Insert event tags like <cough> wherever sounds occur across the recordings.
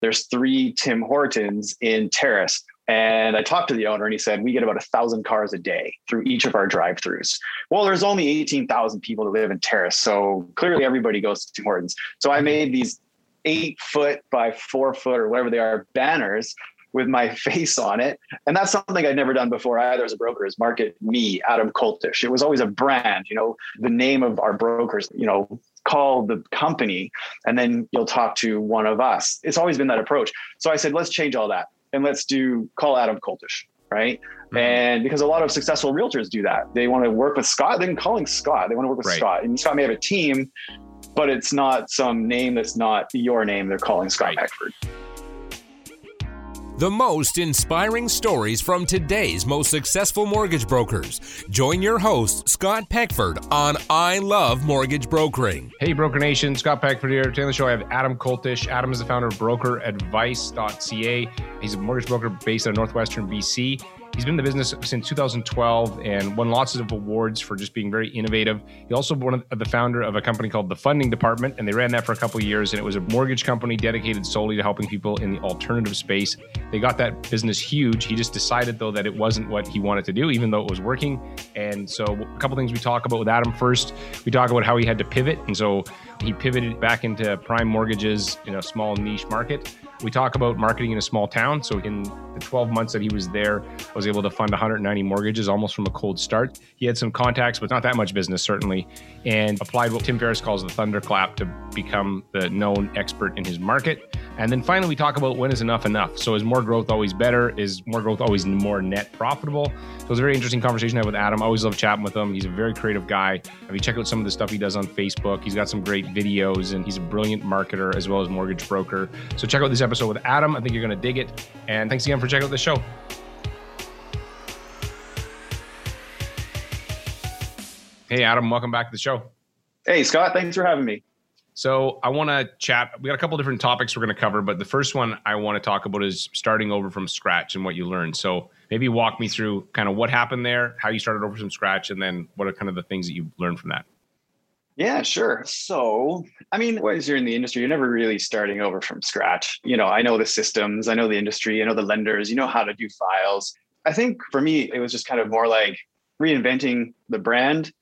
there's three Tim Hortons in Terrace. And I talked to the owner and he said, we get about a thousand cars a day through each of our drive throughs. Well, there's only 18,000 people that live in Terrace. So clearly everybody goes to Tim Hortons. So I made these eight foot by four foot or whatever they are banners with my <laughs> face on it. And that's something I'd never done before either as a broker is market me, Adam Koltish. It was always a brand, you know, the name of our brokers, you know, call the company and then you'll talk to one of us. It's always been that approach. So I said, let's change all that and let's do call Adam Koltish, right? Mm-hmm. And because a lot of successful realtors do that, they want to work with Scott. Then calling Scott, they want to work with right. Scott, and Scott may have a team, but it's not some name that's not your name. They're calling Scott right. Peckford. The most inspiring stories from today's most successful mortgage brokers. Join your host, Scott Peckford, on I Love Mortgage Brokering. Hey, Broker Nation, Scott Peckford here. Today on the show, I have Adam Koltish. Adam is the founder of BrokerAdvice.ca. He's a mortgage broker based out of Northwestern BC. He's been in the business since 2012 and won lots of awards for just being very innovative. He also one of the founder of a company called the Funding Department, and they ran that for a couple years. And it was a mortgage company dedicated solely to helping people in the alternative space. They got that business huge. He just decided though that it wasn't what he wanted to do, even though it was working. And so a couple things we talk about with Adam. First, we talk about how he had to pivot, and so he pivoted back into prime mortgages in a small niche market. We talk about marketing in a small town. So in the 12 months that he was there, I was able to fund 190 mortgages almost from a cold start. He had some contacts, but not that much business, certainly, and applied what Tim Ferriss calls the thunderclap to become the known expert in his market. And then finally, we talk about when is enough enough. So is more growth always better? Is more growth always more net profitable? So it was a very interesting conversation I had with Adam. I always love chatting with him. He's a very creative guy. If you check out some of the stuff he does on Facebook, he's got some great videos and he's a brilliant marketer as well as mortgage broker. So check out this episode with Adam. I think you're going to dig it. And thanks again for checking out the show. Hey, Adam, welcome back to the show. Hey, Scott, thanks for having me. So I want to chat. We got a couple different topics we're going to cover, but the first one I want to talk about is starting over from scratch and what you learned. So maybe walk me through kind of what happened there, how you started over from scratch, and then what are kind of the things that you learned from that. Yeah, sure. So, I mean, as you're in the industry, you're never really starting over from scratch. You know, I know the systems, I know the industry, I know the lenders, you know how to do files. I think for me, it was just kind of more like reinventing the brand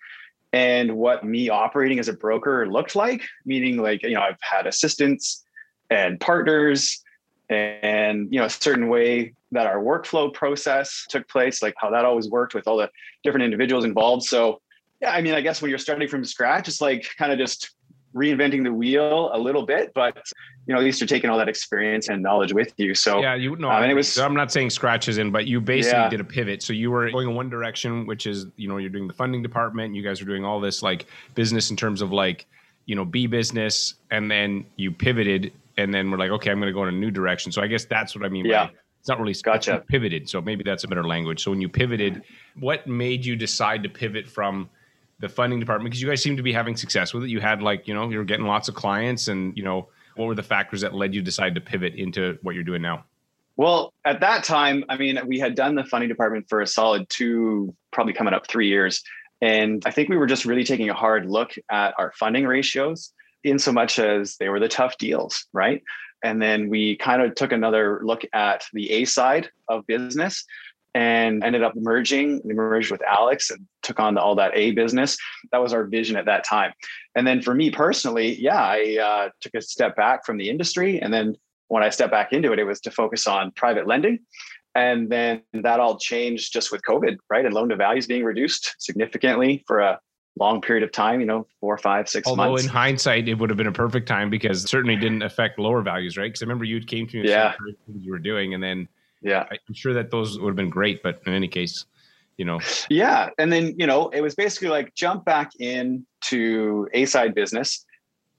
and what me operating as a broker looked like, meaning like, you know, I've had assistants and partners and, you know, a certain way that our workflow process took place, like how that always worked with all the different individuals involved. So yeah, I mean, I guess when you're starting from scratch, it's like kind of just reinventing the wheel a little bit, but you know, at least you're taking all that experience and knowledge with you. So yeah, you know, um, and it was. I'm not saying scratches in, but you basically yeah. did a pivot. So you were going in one direction, which is you know you're doing the funding department. You guys are doing all this like business in terms of like you know B business, and then you pivoted, and then we're like, okay, I'm going to go in a new direction. So I guess that's what I mean. Yeah. By, it's not really gotcha. pivoted. So maybe that's a better language. So when you pivoted, what made you decide to pivot from the funding department because you guys seem to be having success with it. You had like, you know, you were getting lots of clients and, you know, what were the factors that led you to decide to pivot into what you're doing now? Well, at that time, I mean, we had done the funding department for a solid two, probably coming up three years. And I think we were just really taking a hard look at our funding ratios in so much as they were the tough deals, right? And then we kind of took another look at the A side of business and ended up merging. Merged with Alex and took on the, all that A business. That was our vision at that time. And then for me personally, yeah, I uh, took a step back from the industry. And then when I stepped back into it, it was to focus on private lending. And then that all changed just with COVID, right? And loan to values being reduced significantly for a long period of time, you know, four, five, six Although months. in hindsight, it would have been a perfect time because it certainly didn't affect lower values, right? Because I remember you came to me and yeah. you were doing, and then yeah. I'm sure that those would have been great, but in any case, you know. Yeah. And then, you know, it was basically like jump back into A side business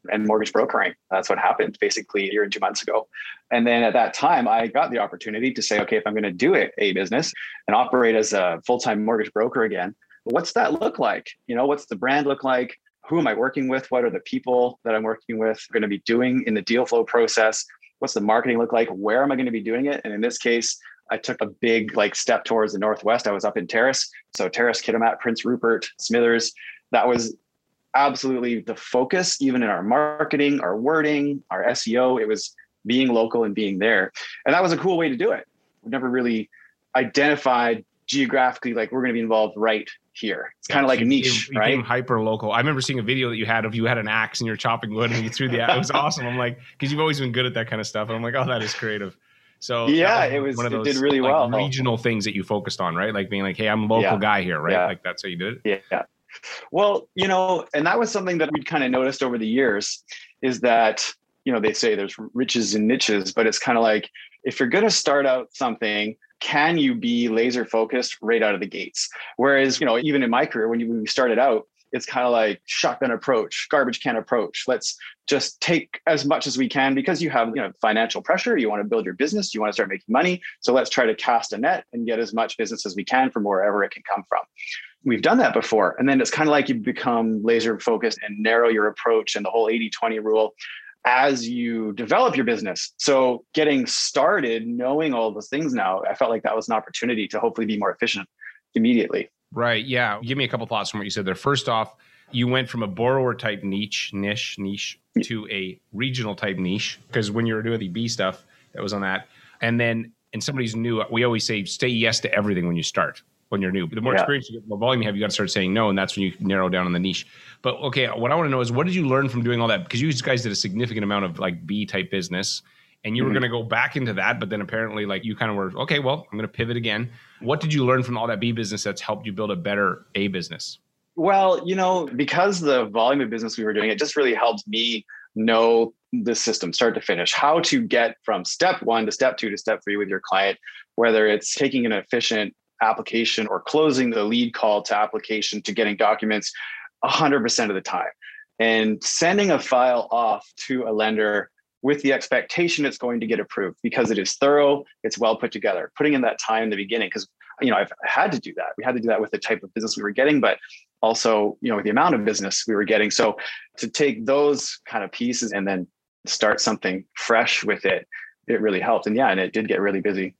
and mortgage brokering. That's what happened basically a year and two months ago. And then at that time, I got the opportunity to say, okay, if I'm going to do it, a business and operate as a full time mortgage broker again, what's that look like? You know, what's the brand look like? Who am I working with? What are the people that I'm working with going to be doing in the deal flow process? What's the marketing look like? Where am I going to be doing it? And in this case, I took a big like step towards the Northwest. I was up in Terrace. So Terrace, Kitimat, Prince Rupert, Smithers. That was absolutely the focus, even in our marketing, our wording, our SEO. It was being local and being there. And that was a cool way to do it. We never really identified geographically like we're going to be involved right here. It's kind of like a niche, you right? Hyper local. I remember seeing a video that you had of you had an axe and you're chopping wood and you threw the. It was <laughs> awesome. I'm like, because you've always been good at that kind of stuff. And I'm like, oh, that is creative. So yeah, was it was. One of those, it did really like, well. Regional things that you focused on, right? Like being like, hey, I'm a local yeah. guy here, right? Yeah. Like that's how you did it. Yeah. Well, you know, and that was something that we'd kind of noticed over the years is that you know they say there's riches and niches, but it's kind of like if you're going to start out something can you be laser focused right out of the gates? Whereas, you know, even in my career, when, you, when we started out, it's kind of like shotgun approach, garbage can approach. Let's just take as much as we can because you have, you know, financial pressure. You want to build your business. You want to start making money. So let's try to cast a net and get as much business as we can from wherever it can come from. We've done that before. And then it's kind of like you become laser focused and narrow your approach and the whole 80 20 rule as you develop your business. So getting started, knowing all those things now, I felt like that was an opportunity to hopefully be more efficient immediately. Right. Yeah. Give me a couple thoughts from what you said there. First off, you went from a borrower type niche, niche, niche to a regional type niche because when you're doing the B stuff, that was on that. And then, and somebody's new, we always say, say yes to everything when you start when you're new. The more yeah. experience you get, the more volume you have, you got to start saying no, and that's when you narrow down on the niche. But okay, what I want to know is what did you learn from doing all that? Because you guys did a significant amount of like B type business, and you mm-hmm. were going to go back into that, but then apparently, like you kind of were okay. Well, I'm going to pivot again. What did you learn from all that B business that's helped you build a better A business? Well, you know, because the volume of business we were doing, it just really helped me know the system start to finish, how to get from step one to step two to step three with your client, whether it's taking an efficient application or closing the lead call to application to getting documents 100% of the time. And sending a file off to a lender with the expectation it's going to get approved because it is thorough it's well put together. Putting in that time in the beginning because you know i've had to do that. We had to do that with the type of business we were getting but also you know with the amount of business we were getting. So to take those kind of pieces and then start something fresh with it it really helped. And yeah and it did get really busy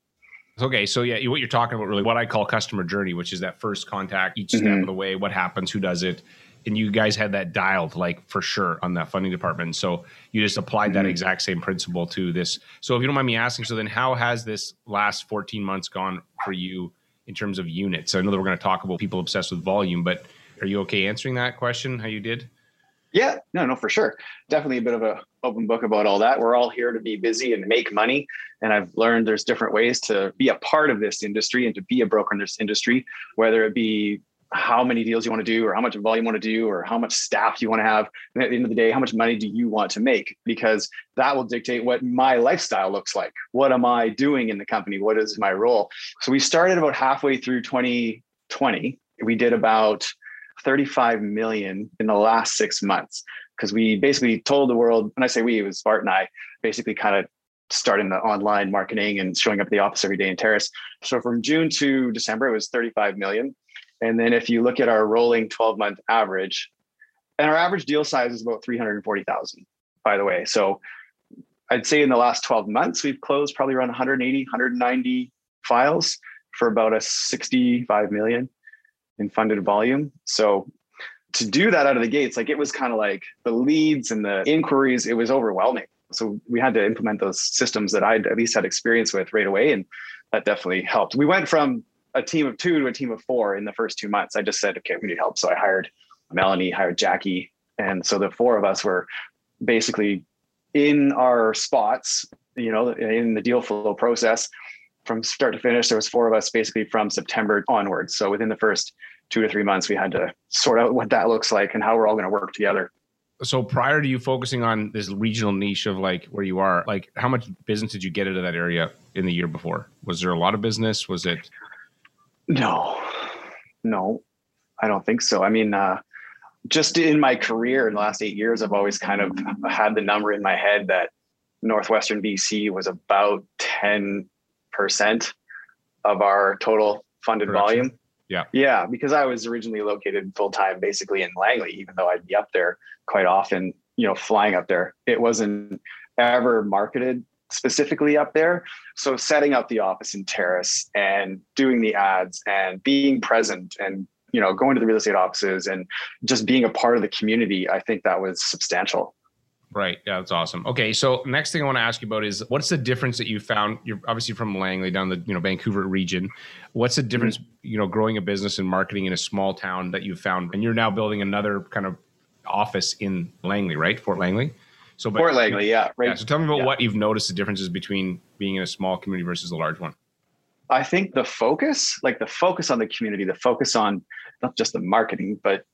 Okay, so yeah, what you're talking about really what I call customer journey, which is that first contact, each step mm-hmm. of the way, what happens, who does it, and you guys had that dialed like for sure on that funding department. So you just applied that mm-hmm. exact same principle to this. So if you don't mind me asking, so then how has this last 14 months gone for you in terms of units? I know that we're going to talk about people obsessed with volume, but are you okay answering that question? How you did? Yeah, no, no, for sure. Definitely a bit of a open book about all that. We're all here to be busy and make money. And I've learned there's different ways to be a part of this industry and to be a broker in this industry, whether it be how many deals you want to do or how much volume you want to do or how much staff you want to have. And at the end of the day, how much money do you want to make? Because that will dictate what my lifestyle looks like. What am I doing in the company? What is my role? So we started about halfway through 2020. We did about 35 million in the last six months because we basically told the world, when I say we, it was Bart and I, basically kind of starting the online marketing and showing up at the office every day in Terrace. So from June to December, it was 35 million. And then if you look at our rolling 12 month average, and our average deal size is about 340,000, by the way. So I'd say in the last 12 months, we've closed probably around 180, 190 files for about a 65 million in funded volume. So to do that out of the gates, like it was kind of like the leads and the inquiries, it was overwhelming. So we had to implement those systems that I'd at least had experience with right away. And that definitely helped. We went from a team of two to a team of four in the first two months. I just said, okay, we need help. So I hired Melanie, hired Jackie. And so the four of us were basically in our spots, you know, in the deal flow process from start to finish. There was four of us basically from September onwards. So within the first two to three months, we had to sort out what that looks like and how we're all going to work together. So prior to you focusing on this regional niche of like where you are, like how much business did you get into that area in the year before? Was there a lot of business? Was it? No, no, I don't think so. I mean, uh, just in my career in the last eight years, I've always kind of had the number in my head that Northwestern BC was about 10% of our total funded volume. Yeah. Yeah. Because I was originally located full time basically in Langley, even though I'd be up there quite often, you know, flying up there. It wasn't ever marketed specifically up there. So setting up the office in Terrace and doing the ads and being present and you know going to the real estate offices and just being a part of the community, I think that was substantial. Right. Yeah, that's awesome. Okay, so next thing I want to ask you about is what's the difference that you found? You're obviously from Langley down the you know Vancouver region. What's the difference, mm-hmm. you know, growing a business and marketing in a small town that you found, and you're now building another kind of office in Langley, right? Fort Langley. So, but, Fort Langley, yeah, right. Yeah, so tell me about yeah. what you've noticed the differences between being in a small community versus a large one. I think the focus, like the focus on the community, the focus on not just the marketing, but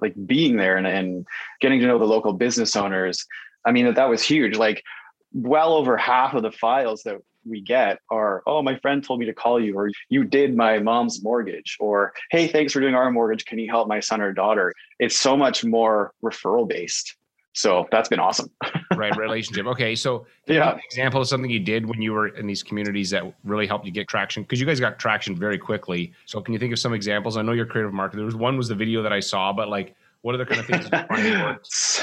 like being there and, and getting to know the local business owners. I mean, that, that was huge. Like well over half of the files that we get are, oh, my friend told me to call you, or you did my mom's mortgage, or hey, thanks for doing our mortgage. Can you help my son or daughter? It's so much more referral based. So that's been awesome. right, relationship. Okay, so <laughs> yeah, example of something you did when you were in these communities that really helped you get traction because you guys got traction very quickly. So can you think of some examples? I know you're creative marketer. There was one was the video that I saw, but like, what other kind of things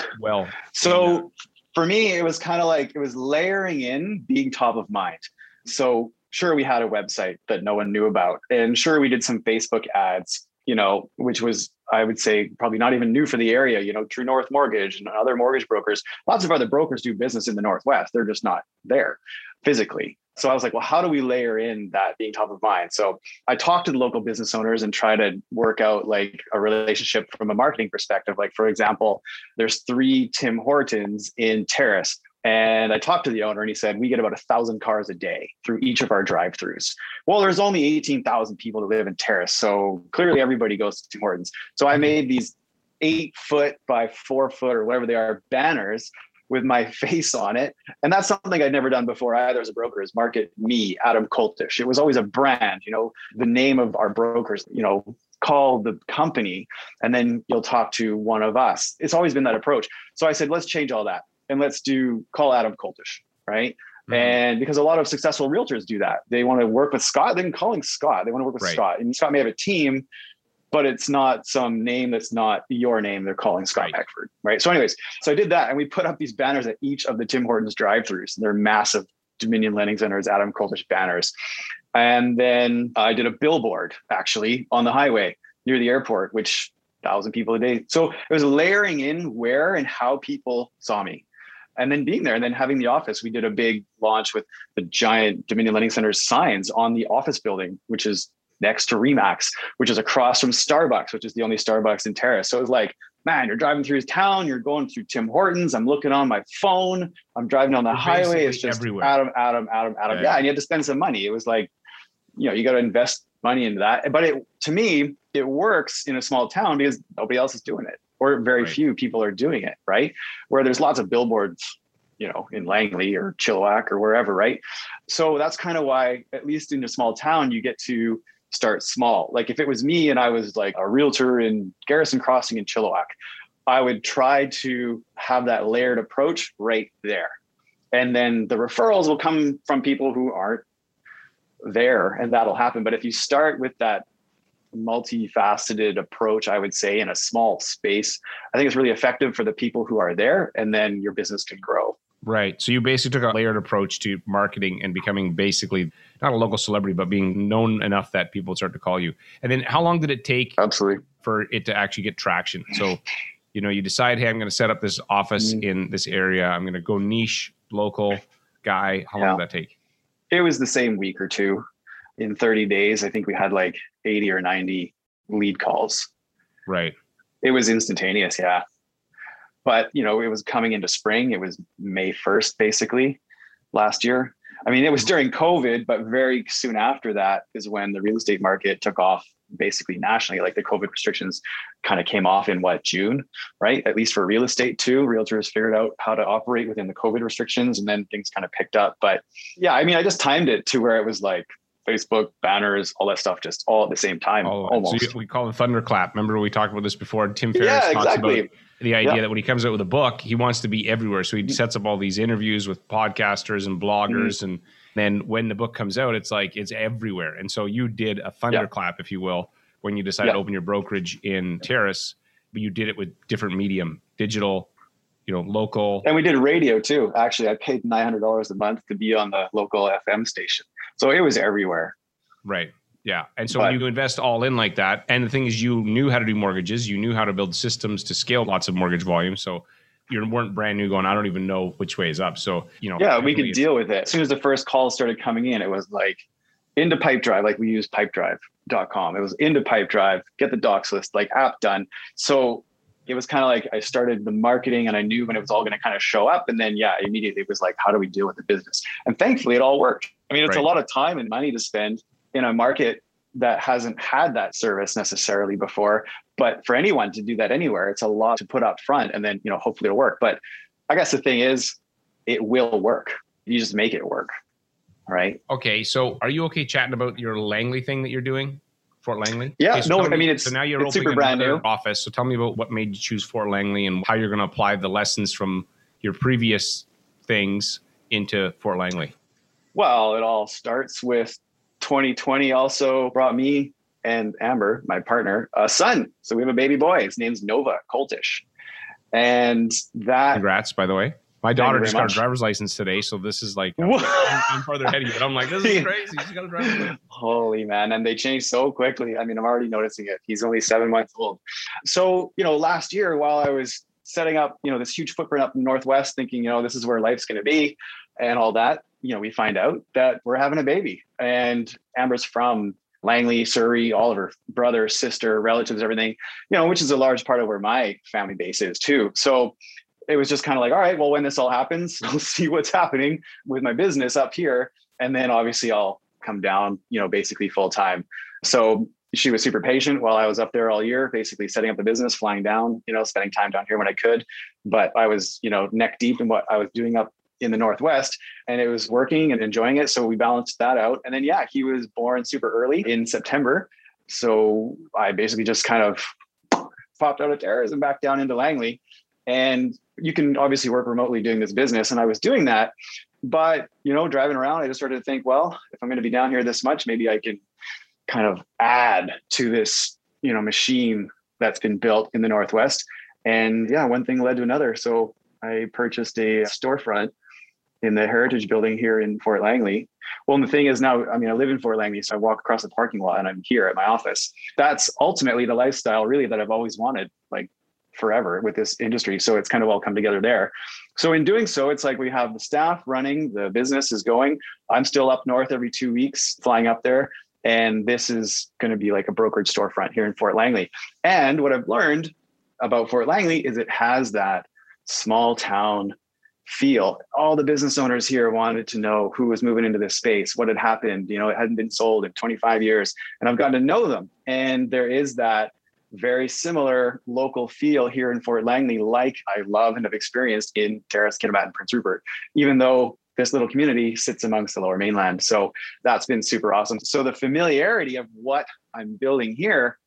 <laughs> well? So for me, it was kind of like it was layering in being top of mind. So sure, we had a website that no one knew about, and sure, we did some Facebook ads you know, which was I would say probably not even new for the area. You know, True North Mortgage and other mortgage brokers. Lots of other brokers do business in the Northwest. They're just not there physically. So I was like, well, how do we layer in that being top of mind? So I talked to the local business owners and try to work out like a relationship from a marketing perspective. Like, for example, there's three Tim Hortons in Terrace and I talked to the owner and he said, we get about a thousand cars a day through each of our drive throughs. Well, there's only 18,000 people that live in Terrace. So clearly everybody goes to Hortons. So I made these eight foot by four foot or whatever they are banners with my <laughs> face on it. And that's something I'd never done before either as a broker is market me, Adam Koltish. It was always a brand, you know, the name of our brokers, you know, call the company and then you'll talk to one of us. It's always been that approach. So I said, let's change all that and let's do call Adam Koltish, right? Mm-hmm. And because a lot of successful realtors do that, they want to work with Scott. They're calling Scott. They want to work with right. Scott, and Scott may have a team, but it's not some name that's not your name. They're calling Scott right. Peckford, right? So, anyways, so I did that, and we put up these banners at each of the Tim Hortons drive-throughs. They're massive Dominion Lending Centers, Adam Koltish banners, and then I did a billboard actually on the highway near the airport, which thousand people a day. So it was layering in where and how people saw me and then being there and then having the office. We did a big launch with the giant dominion lending Center signs on the office building which is next to remax which is across from starbucks which is the only starbucks in terrace. So it was like man you're driving through town you're going through tim hortons i'm looking on my phone i'm driving on the highway it's just everywhere. adam adam adam adam yeah. yeah and you had to spend some money. It was like you know you got to invest money into that. But it to me it works in a small town because nobody else is doing it or very right. few people are doing it, right? Where there's lots of billboards, you know, in Langley or Chilliwack or wherever, right? So that's kind of why, at least in a small town, you get to start small. Like if it was me and I was like a realtor in Garrison Crossing in Chilliwack, I would try to have that layered approach right there. And then the referrals will come from people who aren't there and that'll happen. But if you start with that multifaceted approach, I would say, in a small space. I think it's really effective for the people who are there, and then your business can grow. Right. So you basically took a layered approach to marketing and becoming basically not a local celebrity, but being known enough that people start to call you. And then how long did it take Absolutely. for it to actually get traction? So, you know, you decide, hey, I'm going to set up this office mm-hmm. in this area. I'm going to go niche, local guy. How long did that take? It was the same week or two in 30 days, I think we had like 80 or 90 lead calls. Right. It was instantaneous. Yeah. But, you know, it was coming into spring. It was May 1st, basically last year. I mean, it was during COVID, but very soon after that is when the real estate market took off basically nationally. Like the COVID restrictions kind of came off in what, June, right? At least for real estate too. Realtors figured out how to operate within the COVID restrictions and then things kind of picked up. But yeah, I mean, I just timed it to where it was like Facebook banners, all that stuff, just all at the same time. Oh, almost. So we call it thunderclap. Remember we talked about this before. Tim Ferriss yeah, talks exactly. about the idea yeah. that when he comes out with a book, he wants to be everywhere. So he mm-hmm. sets up all these interviews with podcasters and bloggers, mm-hmm. and then when the book comes out, it's like it's everywhere. And so you did a thunderclap, yeah. if you will, when you decided to open your brokerage in Terrace, but you did it with different medium, digital, you know, local. And we did radio too. Actually, I paid nine hundred dollars a month to be on the local FM station. So it was everywhere. Right. Yeah. And so but, when you invest all in like that, and the thing is, you knew how to do mortgages, you knew how to build systems to scale lots of mortgage volume. So you weren't brand new going, I don't even know which way is up. So, you know. Yeah, we could deal with it. As soon as the first calls started coming in, it was like into Pipedrive, like we use pipedrive.com. It was into Pipedrive, get the docs list, like app done. So it was kind of like I started the marketing and I knew when it was all going to kind of show up. And then, yeah, immediately it was like, how do we deal with the business? And thankfully, it all worked. I mean, it's right. a lot of time and money to spend in a market that hasn't had that service necessarily before. But for anyone to do that anywhere, it's a lot to put up front and then, you know, hopefully it'll work. But I guess the thing is, it will work. You just make it work. Right. Okay. So are you okay chatting about your Langley thing that you're doing? Fort Langley? Yeah, okay, so no, I mean it's so now you're it's super brand new office. So tell me about what made you choose Fort Langley and how you're going to apply the lessons from your previous things into Fort Langley. Well, it all starts with 2020 also brought me and Amber, my partner, a son. So we have a baby boy. His name's Nova Koltish. And that. Congrats, by the way. My daughter just got a driver's license today, so this is like <laughs> I'm, I'm, farther ahead of you. But I'm like, this is crazy. She's got a driver's license. Holy man, and they change so quickly. I mean, I'm already noticing it. He's only seven months old. So you know, last year while I was setting up, you know, this huge footprint up in Northwest, thinking, you know, this is where life's going to be, and all that you know, we find out that we're having a baby. And Amber's from Langley, Surrey, all of her brother, sister, relatives, everything, you know, which is a large part of where my family base is too. So it was just kind of like, all right, well, when this all happens, <laughs> we'll see what's happening with my business up here. And then obviously I'll come down, you know, basically full time. So she was super patient while I was up there all year, basically setting up the business, flying down, you know, spending time down here when I could. But I was, you know, neck deep in what I was doing up in the Northwest and it was working and enjoying it. So we balanced that out. And then, yeah, he was born super early in September. So I basically just kind of popped out of terrorism back down into Langley. And you can obviously work remotely doing this business. And I was doing that. But, you know, driving around, I just started to think, well, if I'm going to be down here this much, maybe I can kind of add to this, you know, machine that's been built in the Northwest. And yeah, one thing led to another. So I purchased a storefront in the Heritage Building here in Fort Langley. Well, and the thing is now, I mean, I live in Fort Langley, so I walk across the parking lot and I'm here at my office. That's ultimately the lifestyle, really, that I've always wanted, like forever with this industry. So it's kind of all come together there. So in doing so, it's like we have the staff running, the business is going. I'm still up north every two weeks, flying up there. And this is going to be like a brokerage storefront here in Fort Langley. And what I've learned about Fort Langley is it has that small town feel. All the business owners here wanted to know who was moving into this space, what had happened. You know, it hadn't been sold in 25 years, and I've gotten to know them. And there is that very similar local feel here in Fort Langley, like I love and have experienced in Terrace, Kitimat, and Prince Rupert, even though this little community sits amongst the lower mainland. So that's been super awesome. So the familiarity of what I'm building here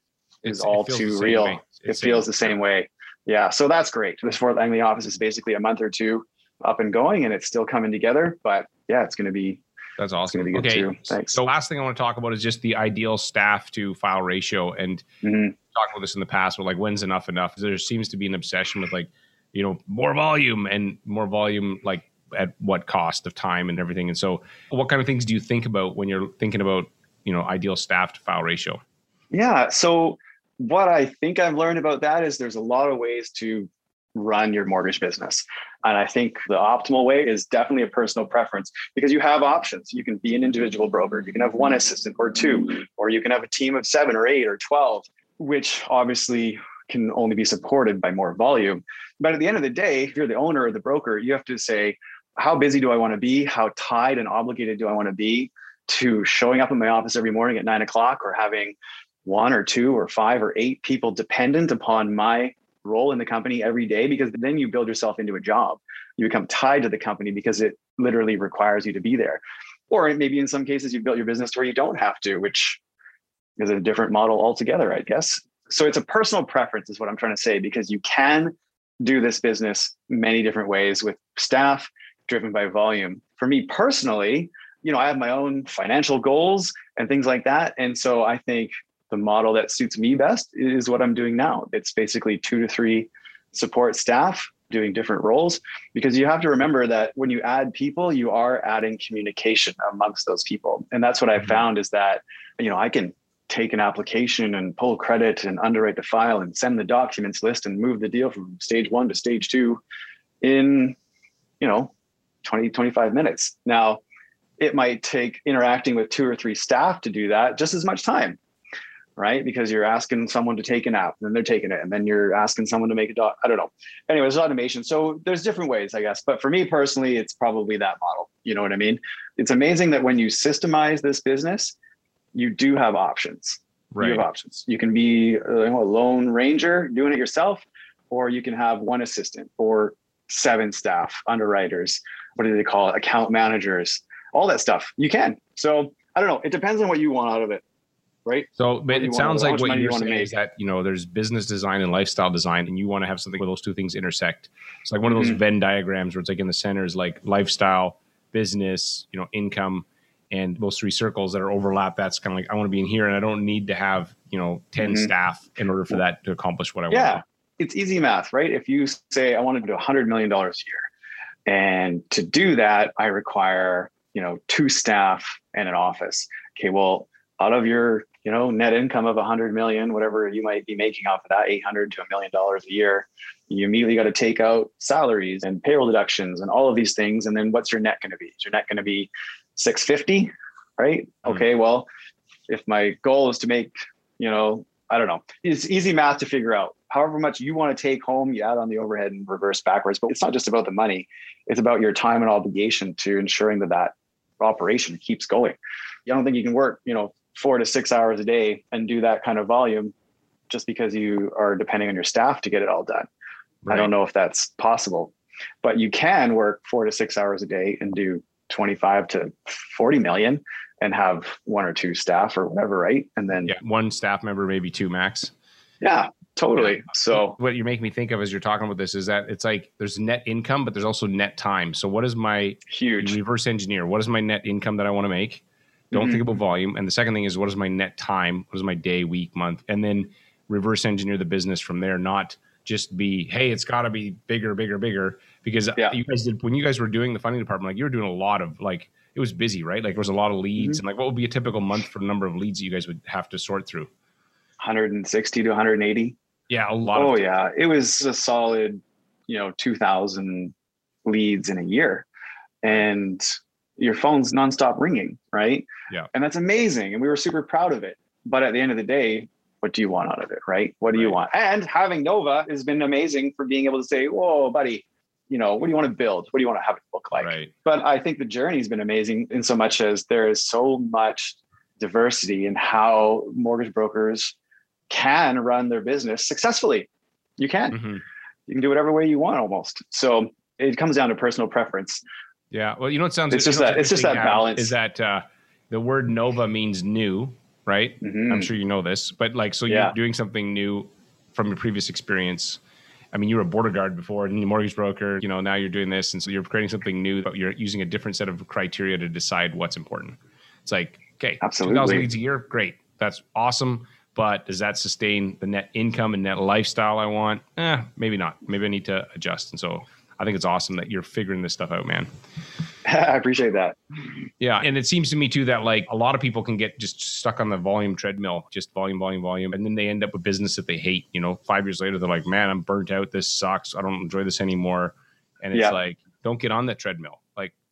is it's, all too real. It feels the same way. Yeah. So that's great. This Fort Langley office is basically a month or two up and going and it's still coming together. But yeah, it's going to be that's awesome. It's going to be good okay. too. Thanks. The last thing I want to talk about is just the ideal staff to file ratio. And mm-hmm. Talked about this in the past, but like when's enough enough? There seems to be an obsession with like, you know, more volume and more volume, like at what cost of time and everything. And so what kind of things do you think about when you're thinking about, you know, ideal staff to file ratio? Yeah. So what I think I've learned about that is there's a lot of ways to run your mortgage business. And I think the optimal way is definitely a personal preference because you have options. You can be an individual broker, you can have one assistant or two, or you can have a team of seven or eight or 12, which obviously can only be supported by more volume. But at the end of the day, if you're the owner or the broker, you have to say, how busy do I want to be? How tied and obligated do I want to be to showing up in my office every morning at nine o'clock or having one or two or five or eight people dependent upon my role in the company every day because then you build yourself into a job. You become tied to the company because it literally requires you to be there. Or maybe in some cases you've built your business where you don't have to, which is a different model altogether, I guess. So it's a personal preference, is what I'm trying to say, because you can do this business many different ways with staff driven by volume. For me personally, you know, I have my own financial goals and things like that. And so I think the model that suits me best is what I'm doing now. It's basically two to three support staff doing different roles because you have to remember that when you add people you are adding communication amongst those people and that's what i've mm-hmm. found is that you know i can take an application and pull credit and underwrite the file and send the documents list and move the deal from stage one to stage two in, you know, 20, 25 minutes. Now, it might take interacting with two or three staff to do that just as much time, right? Because you're asking someone to take an app and then they're taking it, and then you're asking someone to make a dot. I don't know. Anyways, automation. So there's different ways, I guess. But for me personally, it's probably that model. You know what I mean? It's amazing that when you systemize this business, you do have options. Right. You have options. You can be a lone ranger doing it yourself, or you can have one assistant or seven staff, underwriters, what do they call it? Account managers, all that stuff. You can. So I don't know. It depends on what you want out of it. Right. So, but it sounds like what you're you saying is that, you know, there's business design and lifestyle design, and you want to have something where those two things intersect. It's like one of those mm-hmm. Venn diagrams where it's like in the center is like lifestyle, business, you know, income, and those three circles that are overlap. That's kind of like, I want to be in here and I don't need to have, you know, 10 mm-hmm. staff in order for that to accomplish what I want. yeah. want. It's easy math, right? If you say, I want to do $100 million a year, and to do that, I require, you know, two staff and an office. Okay, well, out of your, you know, net income of 100 million, whatever you might be making off of that, 800 to a million dollars a year, you immediately got to take out salaries and payroll deductions and all of these things. And then what's your net going to be? Is your net going to be 650? Right? Mm-hmm. Okay, well, if my goal is to make, you know, I don't know, it's easy math to figure out however much you want to take home, you add on the overhead and reverse backwards. But it's not just about the money; it's about your time and obligation to ensuring that that operation keeps going. I don't think you can work, you know, four to six hours a day and do that kind of volume just because you are depending on your staff to get it all done. Right. I don't know if that's possible, but you can work four to six hours a day and do 25 to 40 million and have one or two staff or whatever, right? And then yeah, one staff member, maybe two max. Yeah, totally. So what you make me think of as you're talking about this is that it's like there's net income, but there's also net time. So what is my huge reverse engineer? What is my net income that I want to make? Don't mm-hmm. think about volume. And the second thing is what is my net time? What is my day, week, month? And then reverse engineer the business from there, not just be, hey, it's got to be bigger, bigger, bigger. Because yeah. you guys did when you guys were doing the funding department, like you were doing a lot of like it was busy, right? Like there was a lot of leads, mm-hmm. and like what would be a typical month for the number of leads that you guys would have to sort through? 160 to 180. Yeah, a lot. Oh yeah, it was a solid, you know, 2,000 leads in a year, and your phone's nonstop ringing, right? Yeah, and that's amazing, and we were super proud of it. But at the end of the day, what do you want out of it, right? What do right. you want? And having Nova has been amazing for being able to say, "Whoa, buddy." You know, what do you want to build? What do you want to have it look like? Right. But I think the journey has been amazing in so much as there is so much diversity in how mortgage brokers can run their business successfully. You can. Mm-hmm. You can do whatever way you want almost. So it comes down to personal preference. Yeah. Well, you know, it sounds. It's just that. It's just that balance. Is that uh, the word nova means new, right? Mm-hmm. I'm sure you know this, but like, so yeah. you're doing something new from your previous experience. I mean, you were a border guard before, and a mortgage broker. You know, now you're doing this, and so you're creating something new, but you're using a different set of criteria to decide what's important. It's like, okay, absolutely, 2,000 leads a year, great, that's awesome. But does that sustain the net income and net lifestyle I want? Eh, maybe not. Maybe I need to adjust. And so I think it's awesome that you're figuring this stuff out, man. <laughs> I appreciate that. Yeah. And it seems to me too that like a lot of people can get just stuck on the volume treadmill, just volume, volume, volume. And then they end up with business that they hate. You know, five years later, they're like, man, I'm burnt out. This sucks. I don't enjoy this anymore. And it's yeah. like, don't get on that treadmill.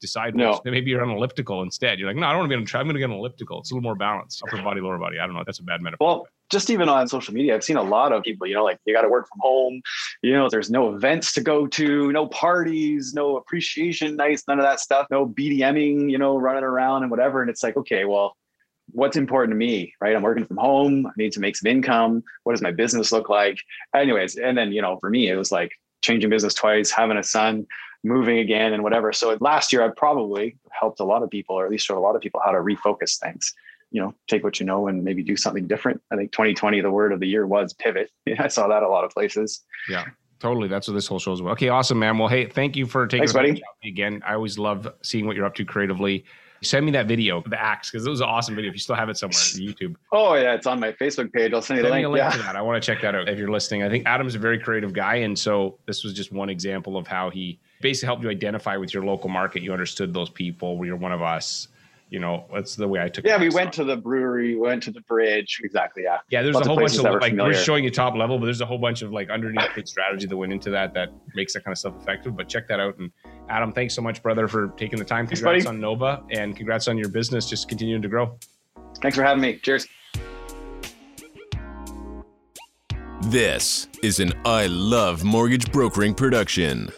Decide no. maybe you're on an elliptical instead. You're like, no, I don't want to be on a treadmill. I'm going to get an elliptical. It's a little more balanced. Upper body, lower body. I don't know. That's a bad metaphor. Well, just even on social media, I've seen a lot of people, you know, like you got to work from home, you know, there's no events to go to, no parties, no appreciation nights, none of that stuff, no BDMing, you know, running around and whatever. And it's like, okay, well, what's important to me, right? I'm working from home. I need to make some income. What does my business look like? Anyways, and then, you know, for me, it was like changing business twice, having a son, moving again and whatever. So last year I probably helped a lot of people, or at least showed a lot of people how to refocus things. You know, take what you know and maybe do something different. I think 2020, the word of the year was pivot. <laughs> I saw that a lot of places. Yeah, totally. That's what this whole show is about. Okay, awesome, man. Well, hey, thank you for taking Thanks, buddy. again. I always love seeing what you're up to creatively. Send me that video, the axe, because it was an awesome video. If you still have it somewhere, <laughs> YouTube. Oh yeah, it's on my Facebook page. I'll send you the link. a link yeah. to that. I want to check that out if you're listening. I think Adam's a very creative guy, and so this was just one example of how he basically helped you identify with your local market. You understood those people. You're one of us, you know, that's the way I took. Yeah, we went to the brewery, we went to the bridge. Exactly. Yeah. Yeah, there's Lots a whole bunch of like familiar. we're showing you top level, but there's a whole bunch of like underneath big strategy that went into that that makes that kind of stuff effective. But check that out. And Adam, thanks so much, brother, for taking the time. Congrats on Nova and congrats on your business, just continuing to grow. Thanks for having me. Cheers. This is an I Love Mortgage Brokering production.